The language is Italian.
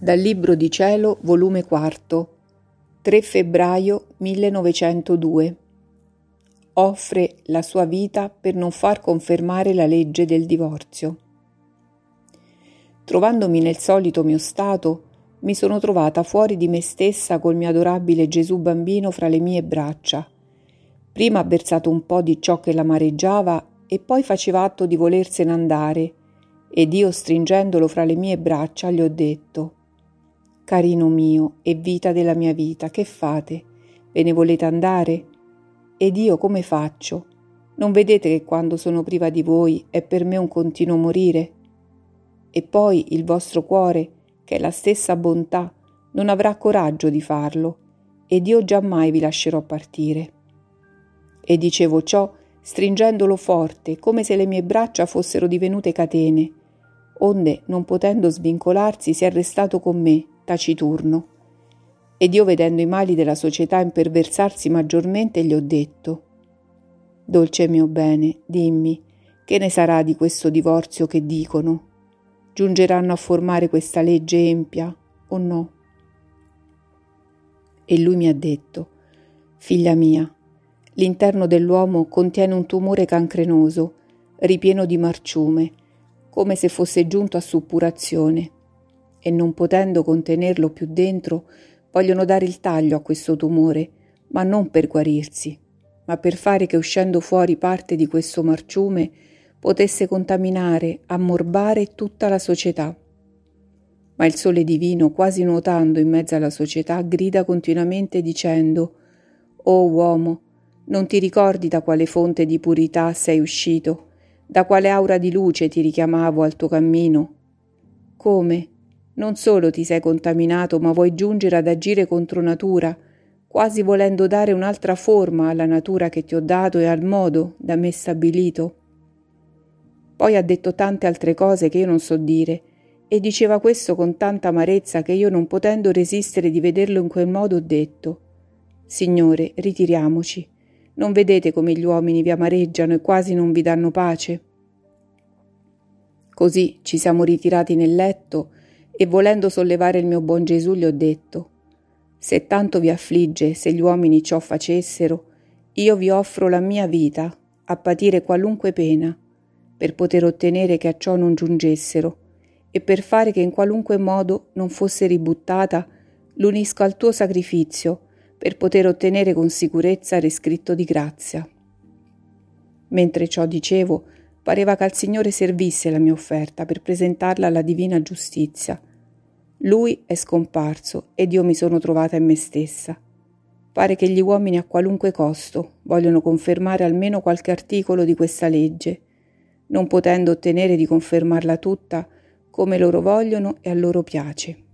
Dal Libro di Cielo, volume 4, 3 febbraio 1902. Offre la sua vita per non far confermare la legge del divorzio. Trovandomi nel solito mio stato, mi sono trovata fuori di me stessa col mio adorabile Gesù bambino fra le mie braccia. Prima ha versato un po' di ciò che l'amareggiava e poi faceva atto di volersene andare, ed io stringendolo fra le mie braccia gli ho detto Carino mio e vita della mia vita, che fate? Ve ne volete andare? Ed io come faccio? Non vedete che quando sono priva di voi è per me un continuo morire? E poi il vostro cuore, che è la stessa bontà, non avrà coraggio di farlo, ed io giammai vi lascerò partire. E dicevo ciò stringendolo forte, come se le mie braccia fossero divenute catene, onde, non potendo svincolarsi, si è restato con me, taciturno. Ed io vedendo i mali della società imperversarsi maggiormente gli ho detto Dolce mio bene, dimmi, che ne sarà di questo divorzio che dicono? Giungeranno a formare questa legge empia o no? E lui mi ha detto Figlia mia, l'interno dell'uomo contiene un tumore cancrenoso, ripieno di marciume, come se fosse giunto a suppurazione e non potendo contenerlo più dentro, vogliono dare il taglio a questo tumore, ma non per guarirsi, ma per fare che uscendo fuori parte di questo marciume potesse contaminare, ammorbare tutta la società. Ma il sole divino, quasi nuotando in mezzo alla società, grida continuamente dicendo O uomo, non ti ricordi da quale fonte di purità sei uscito, da quale aura di luce ti richiamavo al tuo cammino? Come? Non solo ti sei contaminato, ma vuoi giungere ad agire contro natura, quasi volendo dare un'altra forma alla natura che ti ho dato e al modo da me stabilito. Poi ha detto tante altre cose che io non so dire, e diceva questo con tanta amarezza che io non potendo resistere di vederlo in quel modo ho detto Signore, ritiriamoci. Non vedete come gli uomini vi amareggiano e quasi non vi danno pace? Così ci siamo ritirati nel letto e volendo sollevare il mio buon Gesù gli ho detto Se tanto vi affligge se gli uomini ciò facessero, io vi offro la mia vita a patire qualunque pena, per poter ottenere che a ciò non giungessero, e per fare che in qualunque modo non fosse ributtata, l'unisco al tuo sacrificio, per poter ottenere con sicurezza riscritto di grazia. Mentre ciò dicevo, pareva che al Signore servisse la mia offerta per presentarla alla divina giustizia, lui è scomparso ed io mi sono trovata in me stessa. Pare che gli uomini a qualunque costo vogliono confermare almeno qualche articolo di questa legge, non potendo ottenere di confermarla tutta come loro vogliono e a loro piace.